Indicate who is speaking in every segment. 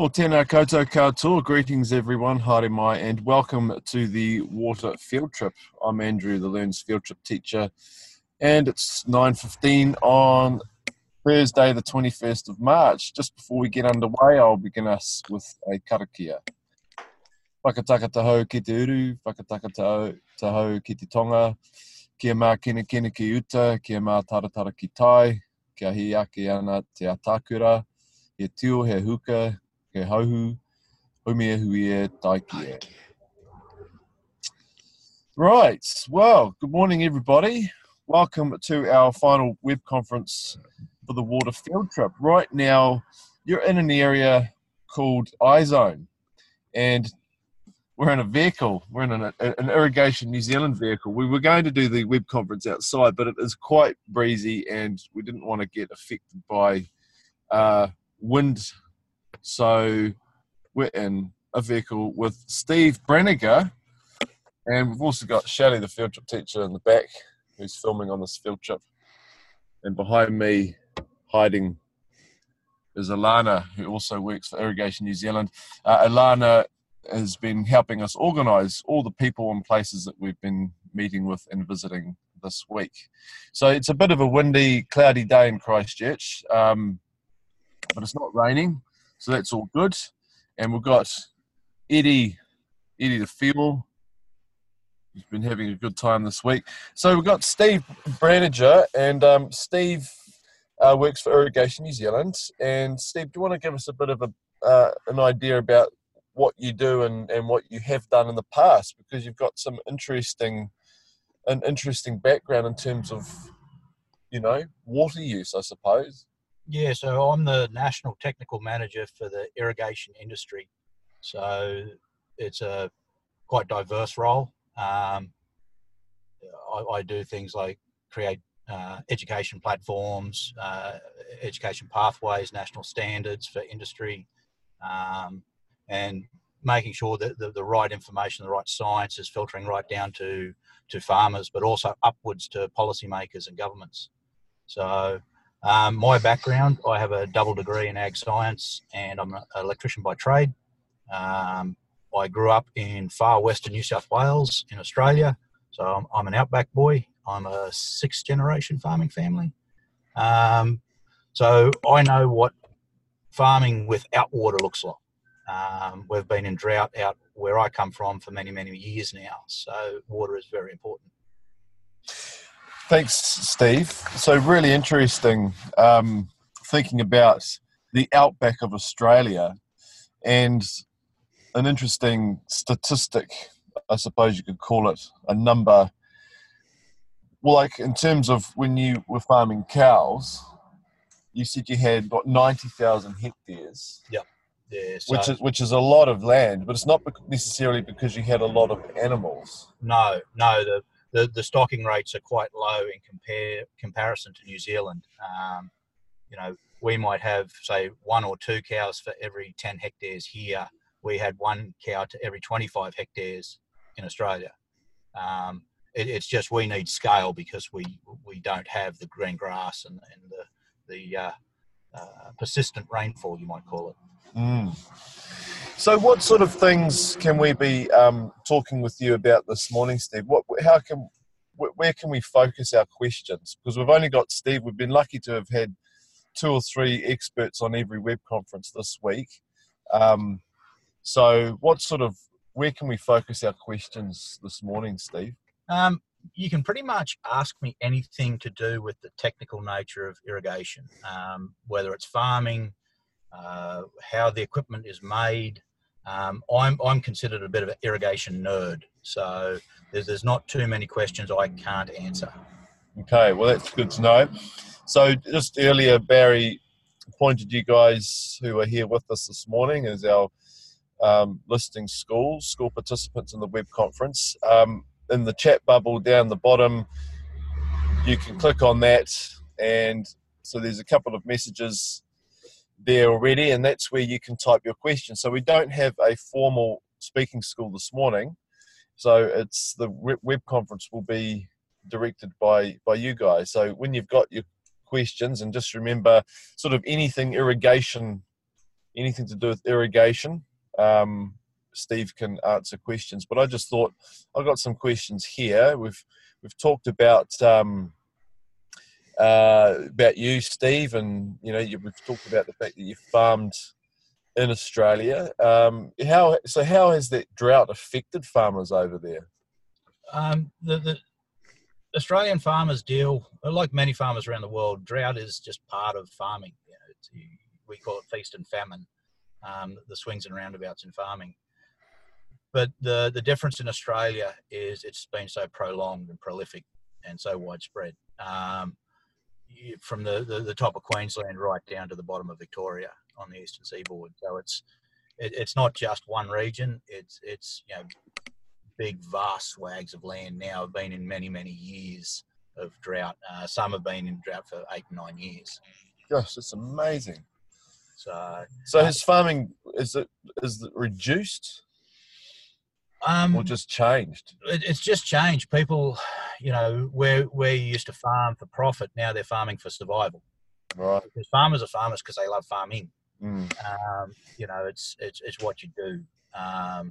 Speaker 1: Well, tēnā koutou katoa. Greetings, everyone. Haere mai, and welcome to the water field trip. I'm Andrew, the Learns field trip teacher, and it's 9.15 on Thursday, the 21st of March. Just before we get underway, I'll begin us with a karakia. Whakataka tahau ki te uru, whakataka tahau, ki te tonga, kia mā kina kina ki uta, kia mā taratara ki tai, kia hi ake ana te atakura, he tio, he huka, ke hauhu, humia huia, taikia. Right, well, good morning everybody. Welcome to our final web conference for the water field trip. Right now, you're in an area called iZone, and we're in a vehicle. We're in an, an, Irrigation New Zealand vehicle. We were going to do the web conference outside, but it is quite breezy, and we didn't want to get affected by uh, wind so we're in a vehicle with Steve Breneger, and we've also got Shelly, the field trip teacher, in the back, who's filming on this field trip. And behind me, hiding, is Alana, who also works for Irrigation New Zealand. Uh, Alana has been helping us organise all the people and places that we've been meeting with and visiting this week. So it's a bit of a windy, cloudy day in Christchurch, um, but it's not raining. So that's all good. And we've got Eddie, Eddie the Fuel. He's been having a good time this week. So we've got Steve Breneger, and um, Steve uh, works for Irrigation New Zealand. And Steve, do you want to give us a bit of a uh, an idea about what you do and, and what you have done in the past? Because you've got some interesting an interesting background in terms of you know water use, I suppose.
Speaker 2: Yeah, so I'm the national technical manager for the irrigation industry. So it's a quite diverse role. Um, I, I, do things like create uh, education platforms, uh, education pathways, national standards for industry, um, and making sure that the, the, right information, the right science is filtering right down to, to farmers, but also upwards to policymakers and governments. So um, my background, I have a double degree in ag science and I'm an electrician by trade. Um, I grew up in far western New South Wales in Australia, so I'm, I'm an outback boy. I'm a sixth generation farming family. Um, so I know what farming without water looks like. Um, we've been in drought out where I come from for many, many years now, so water is very important.
Speaker 1: Thanks, Steve. So, really interesting um, thinking about the outback of Australia and an interesting statistic, I suppose you could call it, a number. Well, like in terms of when you were farming cows, you said you had what ninety thousand hectares.
Speaker 2: Yep. Yeah,
Speaker 1: so which is which is a lot of land, but it's not necessarily because you had a lot of animals.
Speaker 2: No, no. The the, the stocking rates are quite low in compare comparison to New Zealand. Um, you know, we might have say one or two cows for every 10 hectares here. We had one cow to every 25 hectares in Australia. Um, it, it's just we need scale because we we don't have the green grass and, and the the uh, uh, persistent rainfall, you might call it.
Speaker 1: Mm. So, what sort of things can we be um, talking with you about this morning, Steve? What, how can, where can we focus our questions? Because we've only got Steve. We've been lucky to have had two or three experts on every web conference this week. Um, so, what sort of, where can we focus our questions this morning, Steve?
Speaker 2: Um, you can pretty much ask me anything to do with the technical nature of irrigation, um, whether it's farming, uh, how the equipment is made, um, I'm, I'm considered a bit of an irrigation nerd, so there's, there's not too many questions I can't answer.
Speaker 1: Okay, well, that's good to know. So, just earlier, Barry pointed you guys who are here with us this morning as our um, listing schools, school participants in the web conference. Um, in the chat bubble down the bottom, you can click on that, and so there's a couple of messages there already, and that's where you can type your question. So we don't have a formal speaking school this morning, so it's the web conference will be directed by by you guys. So when you've got your questions, and just remember, sort of anything irrigation anything to do with irrigation, um, Steve can answer questions. But I just thought I've got some questions here. We've we've talked about um, uh, about you, Steve, and you know you, we've talked about the fact that you farmed in Australia. Um, how so? How has that drought affected farmers over there?
Speaker 2: Um, the, the Australian farmers deal, like many farmers around the world, drought is just part of farming. You know, we call it feast and famine, um, the swings and roundabouts in farming. But the, the difference in Australia is it's been so prolonged and prolific and so widespread. Um, from the, the, the, top of Queensland right down to the bottom of Victoria on the eastern seaboard. So it's it, it's not just one region. It's it's you know big vast swags of land now have been in many many years of drought. Uh, some have been in drought for eight nine years.
Speaker 1: Gosh, it's amazing.
Speaker 2: So
Speaker 1: so his farming is it is it reduced?
Speaker 2: Um,
Speaker 1: or just changed?
Speaker 2: It, it's just changed. People, you know, where where you used to farm for profit, now they're farming for survival.
Speaker 1: Right.
Speaker 2: Because farmers are farmers because they love farming.
Speaker 1: Mm.
Speaker 2: Um, you know, it's it's it's what you do. Um,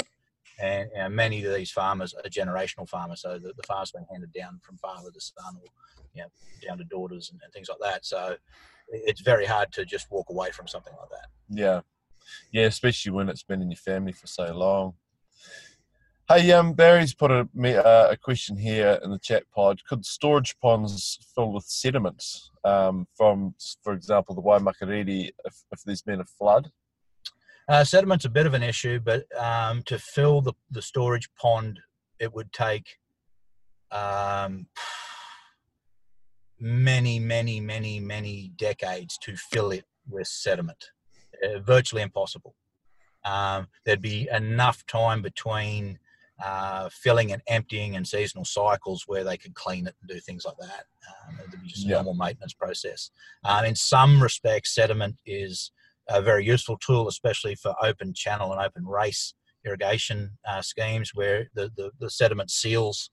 Speaker 2: and, and, many of these farmers are generational farmers, so the, the farm's been handed down from father to son, or you know, down to daughters and, and things like that. So it's very hard to just walk away from something like that.
Speaker 1: Yeah, yeah, especially when it's been in your family for so long. Hey, um, Barry's put a, uh, a question here in the chat pod. Could storage ponds fill with sediment um, from, for example, the Waimakariri if, if there's been a flood?
Speaker 2: Uh, sediment's a bit of an issue, but um, to fill the, the storage pond, it would take um, many, many, many, many decades to fill it with sediment. Uh, virtually impossible. Um, there'd be enough time between uh, filling and emptying and seasonal cycles where they could clean it and do things like that. Um, it'd be just a yeah. normal maintenance process. Um, in some respects, sediment is a very useful tool, especially for open channel and open race irrigation uh, schemes where the, the, the, sediment seals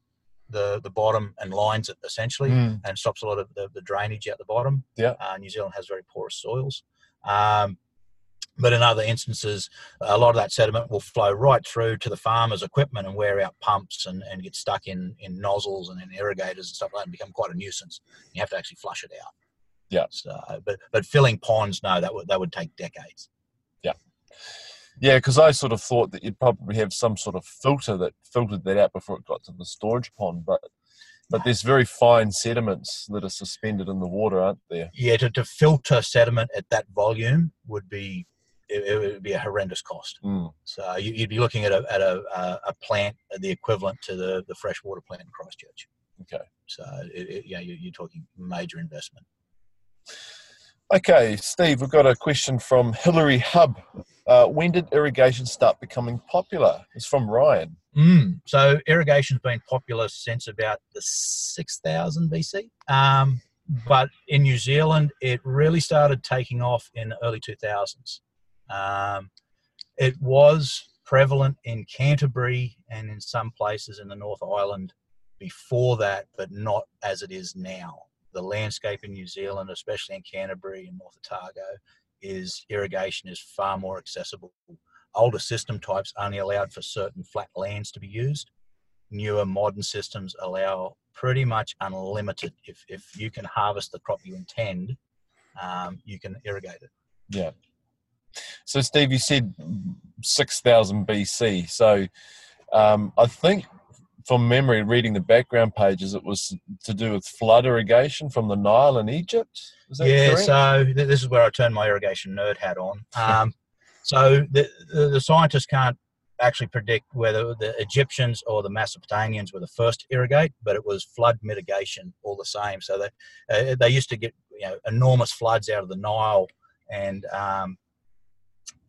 Speaker 2: the, the bottom and lines it essentially mm. and stops a lot of the, the drainage at the bottom.
Speaker 1: Yeah.
Speaker 2: Uh, New Zealand has very porous soils. Um, but in other instances, a lot of that sediment will flow right through to the farmer's equipment and wear out pumps and, and get stuck in, in nozzles and in irrigators and stuff like that and become quite a nuisance. You have to actually flush it out.
Speaker 1: Yeah.
Speaker 2: So, but but filling ponds, no, that would that would take decades.
Speaker 1: Yeah. Yeah, because I sort of thought that you'd probably have some sort of filter that filtered that out before it got to the storage pond, but but there's very fine sediments that are suspended in the water, aren't there?
Speaker 2: Yeah, to, to filter sediment at that volume would be it, it, would be a horrendous cost.
Speaker 1: Mm.
Speaker 2: So you, would be looking at a at a, a plant the equivalent to the the freshwater plant in Christchurch.
Speaker 1: Okay.
Speaker 2: So it, it, yeah, you're, you're talking major investment.
Speaker 1: Okay, Steve, we've got a question from Hillary Hub. Uh, when did irrigation start becoming popular? It's from Ryan.
Speaker 2: Mm, so irrigation's been popular since about the 6000 BC. Um, but in New Zealand, it really started taking off in the early 2000s. Um, it was prevalent in Canterbury and in some places in the North Island before that, but not as it is now. The landscape in New Zealand, especially in Canterbury and North Otago, is irrigation is far more accessible. Older system types only allowed for certain flat lands to be used. Newer modern systems allow pretty much unlimited. If, if you can harvest the crop you intend, um, you can irrigate it.
Speaker 1: Yeah. So, Steve, you said 6000 BC. So, um, I think from memory, reading the background pages, it was to do with flood irrigation from the Nile in Egypt.
Speaker 2: yeah, correct? so th- this is where I turn my irrigation nerd hat on. Um, so the, the, the scientists can't actually predict whether the Egyptians or the Mesopotamians were the first to irrigate, but it was flood mitigation all the same. So they uh, they used to get you know enormous floods out of the Nile, and um,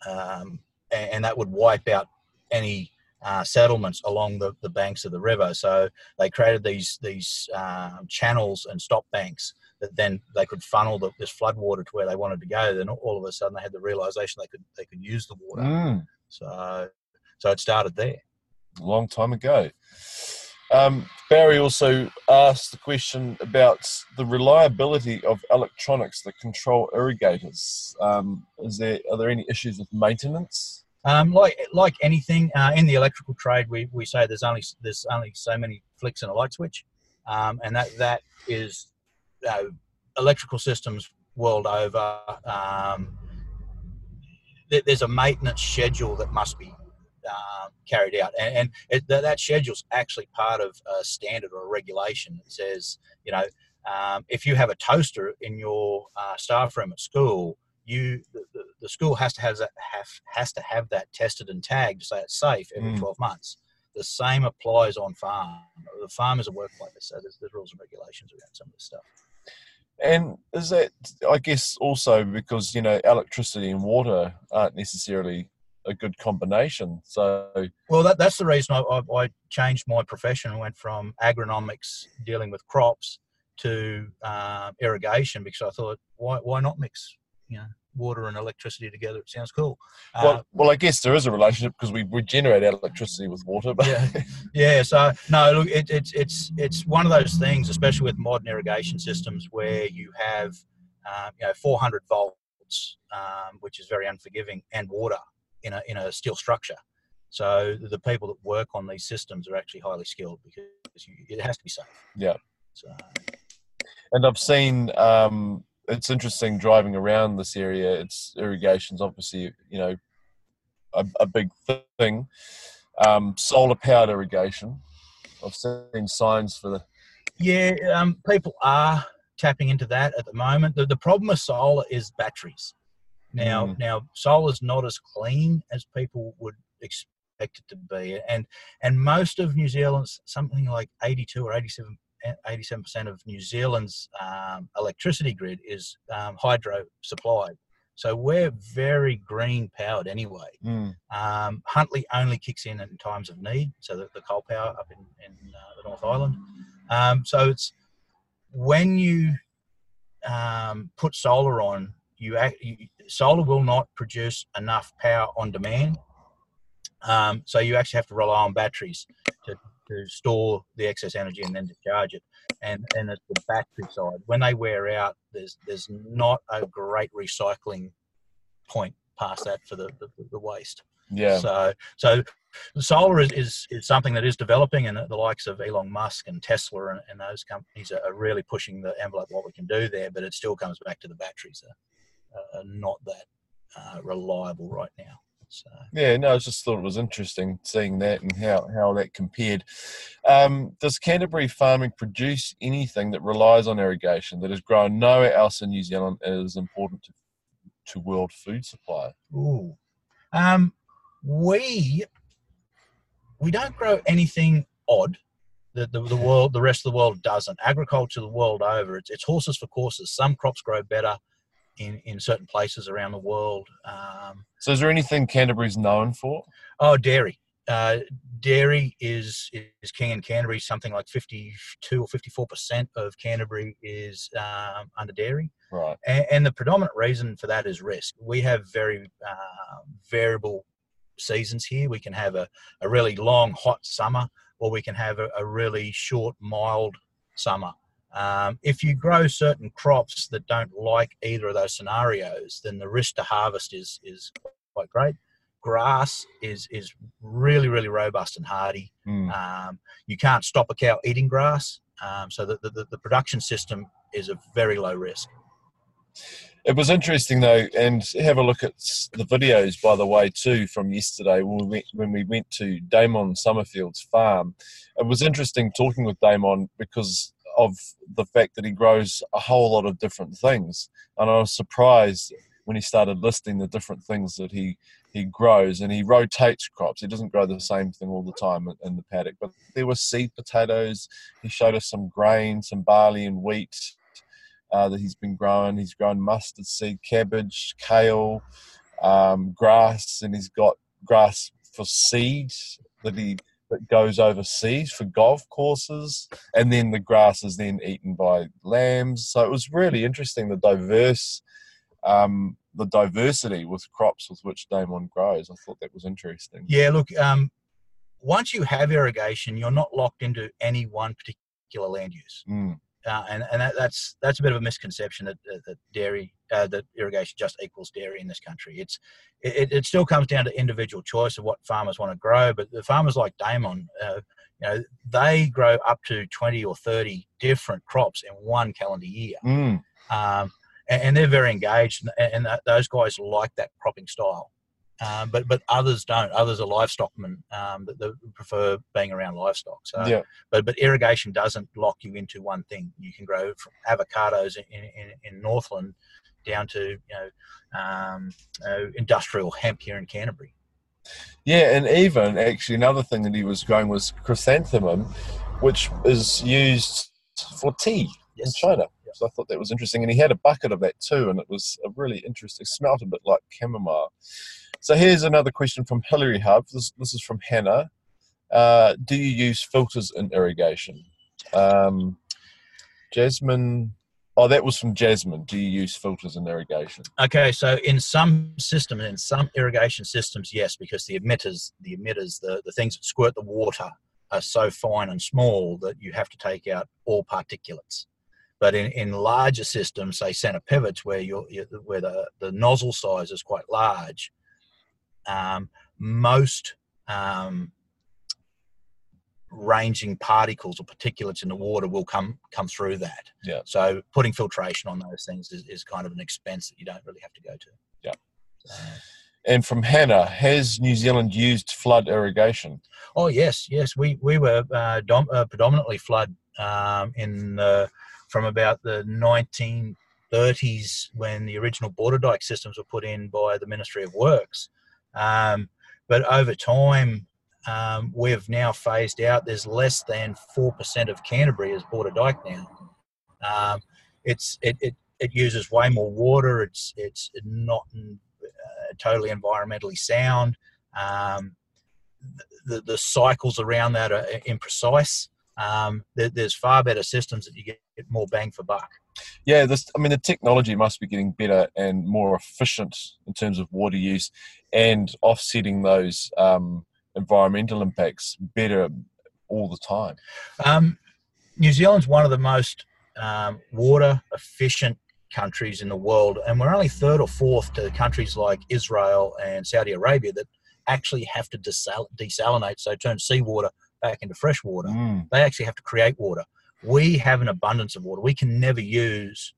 Speaker 2: um, and, and, that would wipe out any uh, settlements along the, the banks of the river. So they created these these um, channels and stop banks that then they could funnel the, this flood water to where they wanted to go. Then all of a sudden they had the realization they could they could use the water.
Speaker 1: Mm.
Speaker 2: So so it started there.
Speaker 1: A long time ago. Um, Barry also asked the question about the reliability of electronics that control irrigators. Um, is there are there any issues with maintenance?
Speaker 2: Um, like like anything uh, in the electrical trade, we, we say there's only there's only so many flicks in a light switch, um, and that that is electrical systems world over. Um, there's a maintenance schedule that must be um, carried out, and, and it, that, that schedule's actually part of a standard or a regulation that says, you know, um, if you have a toaster in your uh, staff room at school, you the, the, the, school has to have that have, has to have that tested and tagged to say it's safe every mm. 12 months. The same applies on farm. The farm is a workplace, so there's, there's rules and regulations around some of this stuff.
Speaker 1: And is that, I guess, also because you know electricity and water aren't necessarily a good combination. So,
Speaker 2: well, that, that's the reason I, I, I changed my profession and went from agronomics, dealing with crops, to uh, irrigation because I thought, why why not mix, you know, water and electricity together? It sounds cool.
Speaker 1: Well, uh, well, I guess there is a relationship because we, we generate electricity with water. But
Speaker 2: yeah, yeah. So no, look, it, it's it's it's one of those things, especially with modern irrigation systems, where you have um, you know 400 volts, um, which is very unforgiving, and water in a in a steel structure. So the people that work on these systems are actually highly skilled because you, it has to be safe.
Speaker 1: Yeah. So. And I've seen um, it's interesting driving around this area. It's irrigation's obviously you know a, a big thing. Um, solar powered irrigation. I've seen signs for the.
Speaker 2: Yeah, um, people are tapping into that at the moment. The, the problem with solar is batteries. Now, mm. now solar's not as clean as people would expect it to be, and and most of New Zealand's something like 82 or 87 87% of New Zealand's um, electricity grid is um, hydro supplied. So we're very green powered anyway. Mm. Um, Huntly only kicks in in times of need, so the, the coal power up in, in uh, the North Island. Um, so it's when you um, put solar on, you, you, solar will not produce enough power on demand. Um, so you actually have to rely on batteries to, to store the excess energy and then discharge it. And and it's the battery side. When they wear out, there's there's not a great recycling point past that for the, the, the waste.
Speaker 1: Yeah.
Speaker 2: So so solar is, is, is something that is developing, and the likes of Elon Musk and Tesla and, and those companies are, really pushing the envelope what we can do there. But it still comes back to the batteries are not that uh, reliable right now. So.
Speaker 1: Yeah, no, I just thought it was interesting seeing that and how, how that compared. Um, does Canterbury farming produce anything that relies on irrigation that is grown nowhere else in New Zealand and is important to, to world food supply?
Speaker 2: Ooh. Um, we we don't grow anything odd that the, the world the rest of the world doesn't. Agriculture the world over, it's, it's horses for courses. Some crops grow better in, in certain places around the world. Um,
Speaker 1: so, is there anything Canterbury's known for?
Speaker 2: Oh, dairy. Uh, dairy is is king in Canterbury. Something like fifty two or fifty four percent of Canterbury is um, under dairy.
Speaker 1: Right.
Speaker 2: And, and, the predominant reason for that is risk. We have very uh, variable seasons here. We can have a, a really long hot summer, or we can have a, a really short mild summer. Um, if you grow certain crops that don't like either of those scenarios, then the risk to harvest is is quite great. Grass is is really really robust and hardy. Mm. Um, you can't stop a cow eating grass, um, so the, the, the production system is a very low risk.
Speaker 1: It was interesting though, and have a look at the videos by the way too from yesterday when we went, when we went to Damon Summerfield's farm. It was interesting talking with Damon because of the fact that he grows a whole lot of different things. And I was surprised when he started listing the different things that he he grows and he rotates crops. He doesn't grow the same thing all the time in, the paddock. But there were seed potatoes. He showed us some grain, some barley and wheat uh, that he's been growing. He's grown mustard seed, cabbage, kale, um, grass, and he's got grass for seed that he that goes overseas for golf courses, and then the grass is then eaten by lambs. So it was really interesting the diverse, um, the diversity with crops with which Damon grows. I thought that was interesting.
Speaker 2: Yeah, look, um, once you have irrigation, you're not locked into any one particular land use.
Speaker 1: Mm.
Speaker 2: Uh, and and that, that's that's a bit of a misconception that, that, that dairy uh, that irrigation just equals dairy in this country. It's it, it still comes down to individual choice of what farmers want to grow. But the farmers like Damon, uh, you know, they grow up to twenty or thirty different crops in one calendar year,
Speaker 1: Mm.
Speaker 2: um, and, and they're very engaged. And, and that, those guys like that cropping style. Um, but but others don't. Others are livestockmen um, that, that prefer being around livestock. So
Speaker 1: Yeah.
Speaker 2: but but irrigation doesn't lock you into one thing. You can grow from avocados in, in, in Northland down to you know, um, uh, industrial hemp here in Canterbury.
Speaker 1: Yeah, and even actually another thing that he was growing was chrysanthemum, which is used for tea in China. So I thought that was interesting, and he had a bucket of that too, and it was a really interesting. Smelt a bit like chamomile. So here's another question from Hillary Hub. This, this is from Hannah. Uh, do you use filters in irrigation? Um, Jasmine. Oh, that was from Jasmine. Do you use filters in irrigation?
Speaker 2: Okay, so in some systems, in some irrigation systems, yes, because the emitters, the emitters, the, the things that squirt the water are so fine and small that you have to take out all particulates. But in, in larger systems, say center pivots, where you're, you where the, the nozzle size is quite large, um, most um, ranging particles or particulates in the water will come come through that.
Speaker 1: Yeah.
Speaker 2: So putting filtration on those things is, is kind of an expense that you don't really have to go to.
Speaker 1: Yeah.
Speaker 2: So-
Speaker 1: And from Hannah, has New Zealand used flood irrigation?
Speaker 2: Oh yes, yes. We we were uh, dom- uh, predominantly flood um, in the, from about the 1930s when the original border dike systems were put in by the Ministry of Works. Um, but over time, um, we've now phased out. There's less than four percent of Canterbury as a dike now. Um, it's it, it it uses way more water. It's it's not uh, totally environmentally sound. Um, the, the cycles around that are imprecise. Um, there, there's far better systems that you get more bang for buck.
Speaker 1: Yeah, this. I mean, the technology must be getting better and more efficient in terms of water use and offsetting those um, environmental impacts better all the time.
Speaker 2: Um, New Zealand's one of the most um, water efficient countries in the world, and we're only third or fourth to countries like Israel and Saudi Arabia that actually have to desal- desalinate, so turn seawater back into fresh water.
Speaker 1: Mm,
Speaker 2: They actually have to create water. We have an abundance of water. We can never use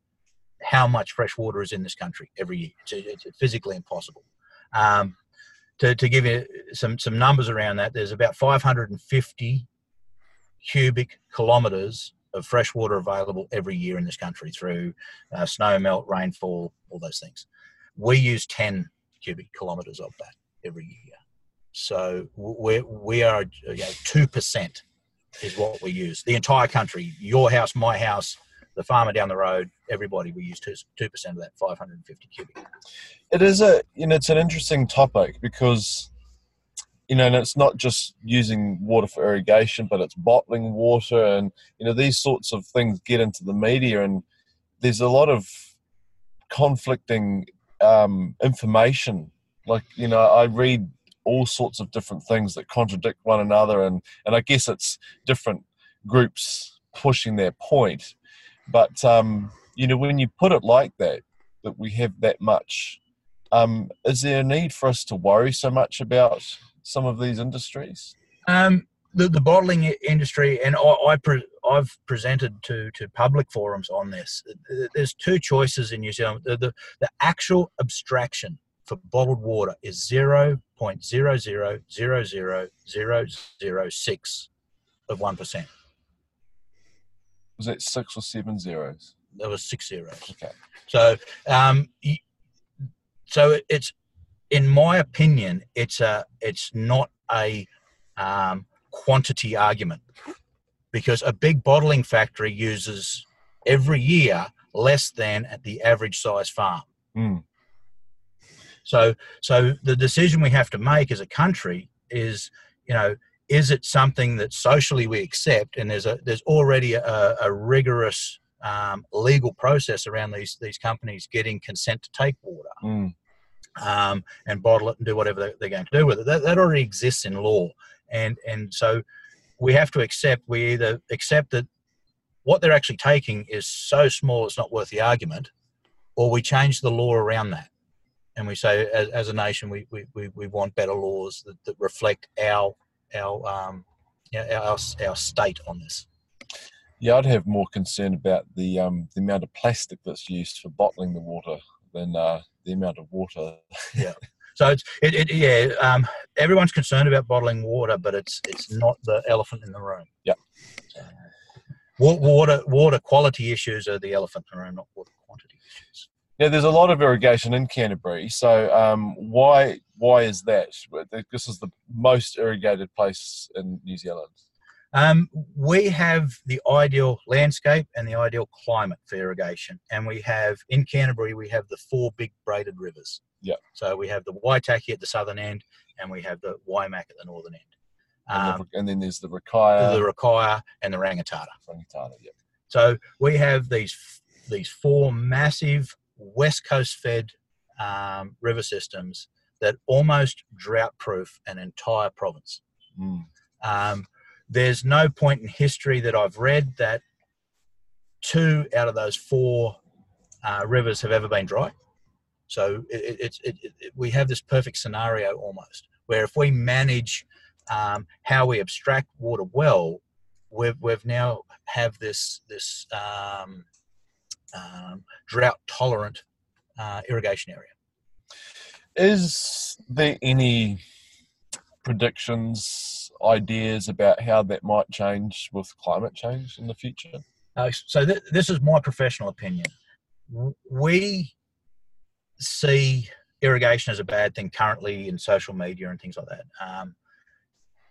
Speaker 2: how much fresh water is in this country every year. It's, it's physically impossible. Um, to, to give you some, some numbers around that, there's about 550 cubic kilometres of fresh water available every year in this country through uh, snow melt, rainfall, all those things. We use 10 cubic kilometres of that every year. So we we are you know, 2% is what we use. The entire country, your house, my house, the farmer down the road, everybody, we use 2, 2% of that 550 cubic.
Speaker 1: it is a you know it's an interesting topic because you know and it's not just using water for irrigation, but it's bottling water and you know these sorts of things get into the media and there's a lot of conflicting um, information. Like you know, I read all sorts of different things that contradict one another, and and I guess it's different groups pushing their point. But um, you know, when you put it like that, that we have that much, um, is there a need for us to worry so much about some of these industries?
Speaker 2: Um, the, the bottling industry, and I, I pre, I've presented to, to public forums on this. There's two choices in New Zealand. The, the, the actual abstraction for bottled water is 0.00000006 of 1%.
Speaker 1: Was that six or seven zeros?
Speaker 2: There was six zeros.
Speaker 1: Okay.
Speaker 2: So, um, so it's, in my opinion, it's a, it's not a um, quantity argument because a big bottling factory uses every year less than at the average size farm.
Speaker 1: Mm.
Speaker 2: So, so the decision we have to make as a country is, you know, is it something that socially we accept? And there's a there's already a, a rigorous um, legal process around these these companies getting consent to take water
Speaker 1: Mm.
Speaker 2: um, and bottle it and do whatever they- they're going to do with it. That, that already exists in law. and and so we have to accept we either accept that what they're actually taking is so small it's not worth the argument, or we change the law around that, and we say as, as a nation we, we, we, want better laws that, that reflect our our um, our, our state on this.
Speaker 1: Yeah, I'd have more concern about the um, the amount of plastic that's used for bottling the water than uh, the amount of water.
Speaker 2: yeah. So it's it, it yeah. Um, everyone's concerned about bottling water, but it's it's not the elephant in the room.
Speaker 1: Yeah.
Speaker 2: So, water water quality issues are the elephant in the room, not water quantity issues.
Speaker 1: Yeah, there's a lot of irrigation in Canterbury. So um, why why is that? This is the most irrigated place in New Zealand.
Speaker 2: Um, we have the ideal landscape and the ideal climate for irrigation, and we have in Canterbury we have the four big braided rivers.
Speaker 1: Yeah.
Speaker 2: So we have the Waitaki at the southern end, and we have the Waimak at the northern end.
Speaker 1: Um, and, the, and, then there's the Rakaia,
Speaker 2: the Rakaia, and the Rangitata.
Speaker 1: Rangitata, yeah.
Speaker 2: So we have these these four massive west coast fed um, river systems that almost drought proof an entire province.
Speaker 1: Mm.
Speaker 2: Um, there's no point in history that I've read that two out of those four uh, rivers have ever been dry. So it, it, it, we have this perfect scenario almost, where if we manage um, how we abstract water well, we've, we've now have this this um, um, drought tolerant uh, irrigation area.
Speaker 1: Is there any predictions ideas about how that might change with climate change in the future?
Speaker 2: Uh, so th- this is my professional opinion. We see irrigation as a bad thing currently in social media and things like that. Um,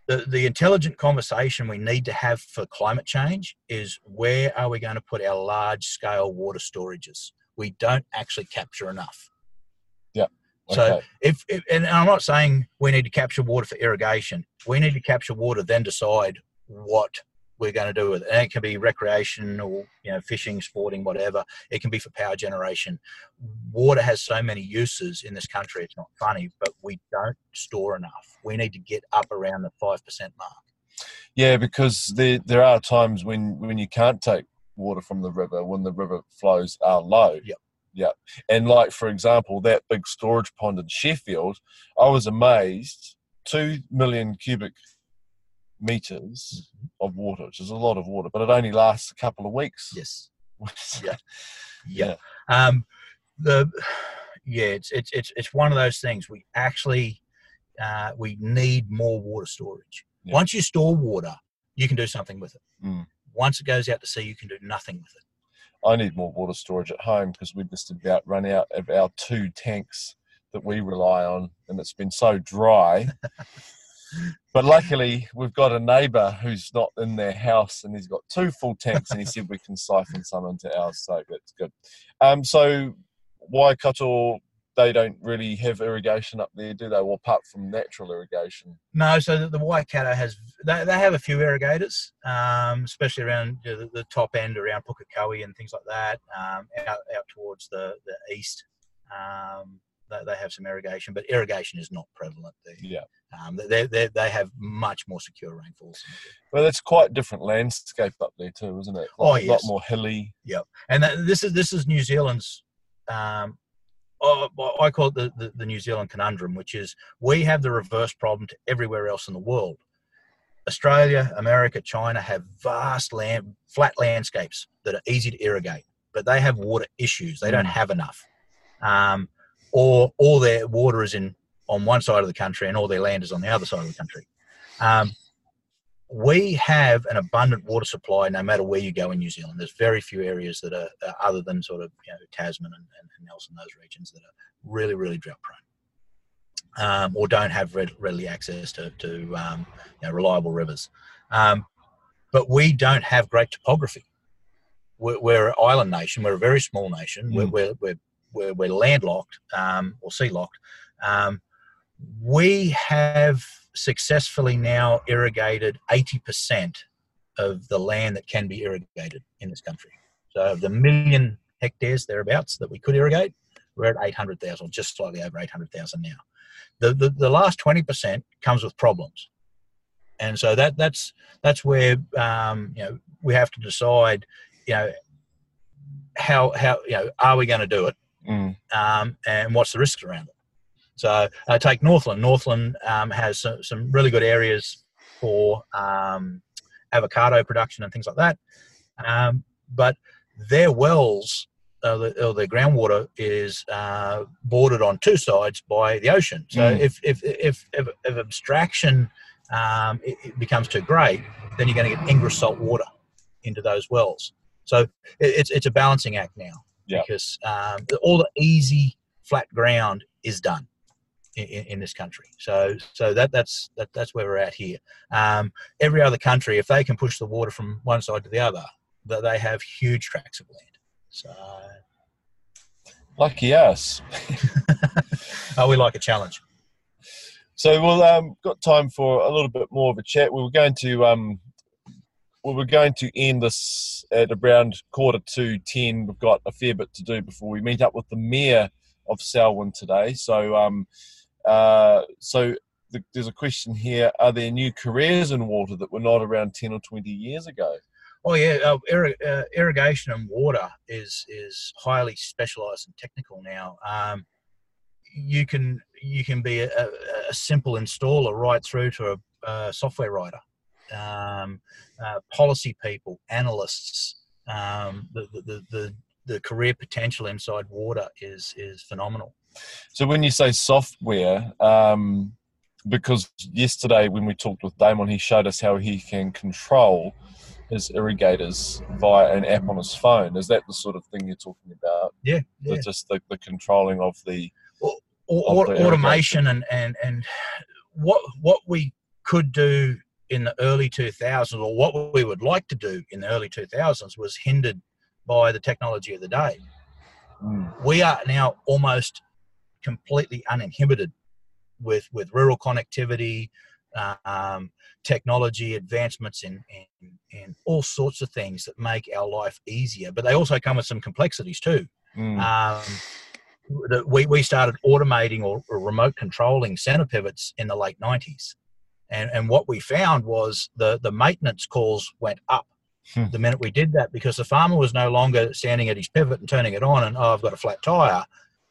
Speaker 2: the, the intelligent conversation we need to have for climate change is where are we going to put our large scale water storages? We don't actually capture enough. Yeah. So if, if, and I'm not saying we need to capture water for irrigation. We need to capture water, then decide what we're going to do with it. And it can be recreational, you know, fishing, sporting, whatever. It can be for power generation. Water has so many uses in this country. It's not funny, but we don't store enough. We need to get up around the five percent mark.
Speaker 1: Yeah, because there there are times when when you can't take water from the river when the river flows are low.
Speaker 2: Yep.
Speaker 1: Yeah. And like, for example, that big storage pond in Sheffield, I was amazed 2 million cubic meters mm-hmm. of water, which is a lot of water, but it only lasts a couple of weeks.
Speaker 2: Yes. yeah. yeah. Yeah. Um, the, yeah, it's, it's, it's, it's one of those things we actually, uh, we need more water storage. Yeah. Once you store water, you can do something with it.
Speaker 1: Mm.
Speaker 2: Once it goes out to sea, you can do nothing with it.
Speaker 1: I need more water storage at home because we've just about run out of our two tanks that we rely on, and it's been so dry. but luckily, we've got a neighbour who's not in their house, and he's got two full tanks, and he said we can siphon some into ours, so that's good. Um, so Waikato they don't really have irrigation up there, do they? Well, apart from natural irrigation.
Speaker 2: No, so the, the Waikato has they, they have a few irrigators, um, especially around you know, the, the, top end around Pukekohe and things like that. Um, out out towards the the east, um, they, they have some irrigation, but irrigation is not prevalent there.
Speaker 1: Yeah.
Speaker 2: Um, they, they, they have much more secure rainfalls.
Speaker 1: Well, it's quite different landscape up there too, isn't it?
Speaker 2: Like, oh, yes.
Speaker 1: A lot more hilly.
Speaker 2: Yep. And that, this is this is New Zealand's um, oh, I call it the, the, the, New Zealand conundrum, which is we have the reverse problem to everywhere else in the world. Australia, America, China have vast land, flat landscapes that are easy to irrigate, but they have water issues. They don't mm. have enough, um, or all their water is in on one side of the country and all their land is on the other side of the country. Um, we have an abundant water supply no matter where you go in New Zealand. There's very few areas that are, uh, other than sort of you know, Tasman and, and, and, Nelson, those regions that are really, really drought prone um, or don't have readily access to, to um, you know, reliable rivers. Um, but we don't have great topography. We're, we're, an island nation. We're a very small nation. Mm. We're, we're, we're, we're, landlocked um, or sea locked. Um, we have successfully now irrigated 80% of the land that can be irrigated in this country. So of the million hectares thereabouts that we could irrigate, we're at 800,000, just slightly over 800,000 now. The, the, the last 20% comes with problems. and so that that's that's where um, you know we have to decide, you know, how how you know are we going to do it,
Speaker 1: Mm.
Speaker 2: um, and what's the risks around it. So uh, take Northland. Northland um, has some, some really good areas for um, avocado production and things like that, um, but their wells. Uh, the, or their groundwater is uh, bordered on two sides by the ocean. So
Speaker 1: Mm.
Speaker 2: if, if, if, if, if abstraction um, it, it becomes too great, then you're going to get ingress salt water into those wells. So it, it's it's a balancing act now
Speaker 1: Yeah.
Speaker 2: because um, all the easy flat ground is done in, in, in this country. So so that that's that, that's where we're at here. Um, every other country, if they can push the water from one side to the other, that they have huge tracts of land. So
Speaker 1: Lucky us.
Speaker 2: oh, we like a challenge.
Speaker 1: So we'll um, got time for a little bit more of a chat. We were going to um, we were going to end this at around quarter to ten. We've got a fair bit to do before we meet up with the mayor of Selwyn today. So um, uh, so the, there's a question here: Are there new careers in water that were not around ten or twenty years ago?
Speaker 2: Oh yeah, uh, uh, irrigation and water is is highly specialised and technical now. Um, you can you can be a, a, a simple installer right through to a, a software writer, um, uh, policy people, analysts. Um, the, the, the the career potential inside water is is phenomenal.
Speaker 1: So when you say software, um, because yesterday when we talked with Damon, he showed us how he can control his irrigators via an app on his phone. Is that the sort of thing you're talking about?
Speaker 2: Yeah,
Speaker 1: The- Just the, the controlling of the
Speaker 2: Au-
Speaker 1: of the
Speaker 2: automation and, and and what what we could do in the early 2000s or what we would like to do in the early 2000s was hindered by the technology of the day.
Speaker 1: Mm,
Speaker 2: we are now almost completely uninhibited with with rural connectivity um, technology advancements in, in in all sorts of things that make our life easier but they also come with some complexities too.
Speaker 1: Mm,
Speaker 2: um, we, we started automating or, or remote controlling center pivots in the late 90s. And, and what we found was the, the maintenance calls went up
Speaker 1: Hmm.
Speaker 2: the minute we did that because the farmer was no longer standing at his pivot and turning it on and, oh, I've got a flat tire.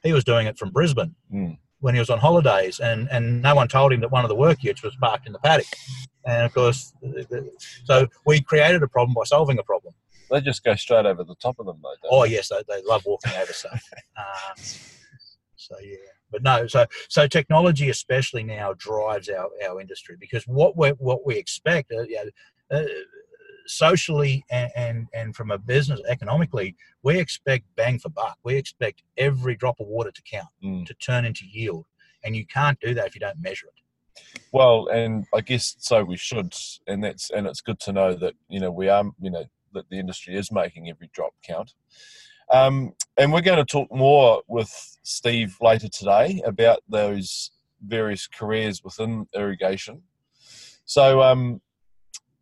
Speaker 2: He was doing it from Brisbane
Speaker 1: mm.
Speaker 2: when he was on holidays, and, and no one told him that one of the work utes was parked in the paddock. And of course, so we created a problem by solving a problem.
Speaker 1: They just go straight over the top of them, though. don't
Speaker 2: Oh
Speaker 1: they?
Speaker 2: yes, they, they love walking over stuff. Um, so yeah, but no, so so technology especially now drives our, our industry because what we what we expect, uh, uh, socially and, and and from a business economically, we expect bang for buck. We expect every drop of water to count
Speaker 1: Mm.
Speaker 2: to turn into yield, and you can't do that if you don't measure it.
Speaker 1: Well, and I guess so we should, and that's and it's good to know that you know we are you know that the industry is making every drop count. Um, and we're going to talk more with Steve later today about those various careers within irrigation. So um,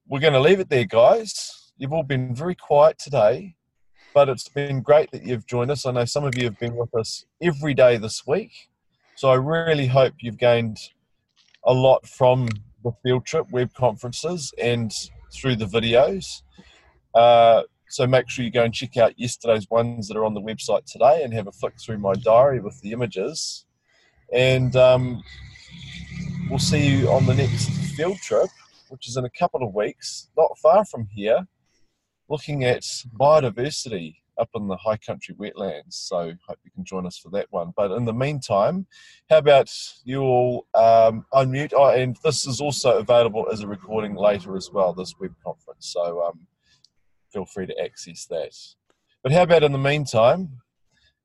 Speaker 1: we're going to leave it there, guys. You've all been very quiet today, but it's been great that you've joined us. I know some of you have been with us every day this week, so I really hope you've gained a lot from the field trip web conferences and through the videos. Uh, so make sure you go and check out yesterday's ones that are on the website today and have a flick through my diary with the images. And um, we'll see you on the next field trip, which is in a couple of weeks, not far from here, looking at biodiversity up in the high country wetlands. So hope you can join us for that one. But in the meantime, how about you all um, unmute? Oh, and this is also available as a recording later as well, this web conference. So um, feel free to access that. But how about in the meantime,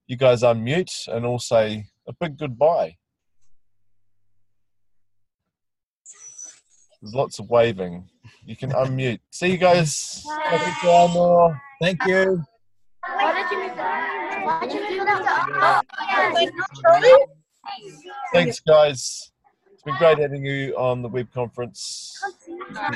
Speaker 1: you guys unmute and all say a big goodbye. There's lots of waving. You can unmute. See you guys. Happy Samoa.
Speaker 2: Thank you.
Speaker 3: Why did you do that? Why did you do that? Oh, yes.
Speaker 1: Thanks, guys. It's been great having you on the web conference.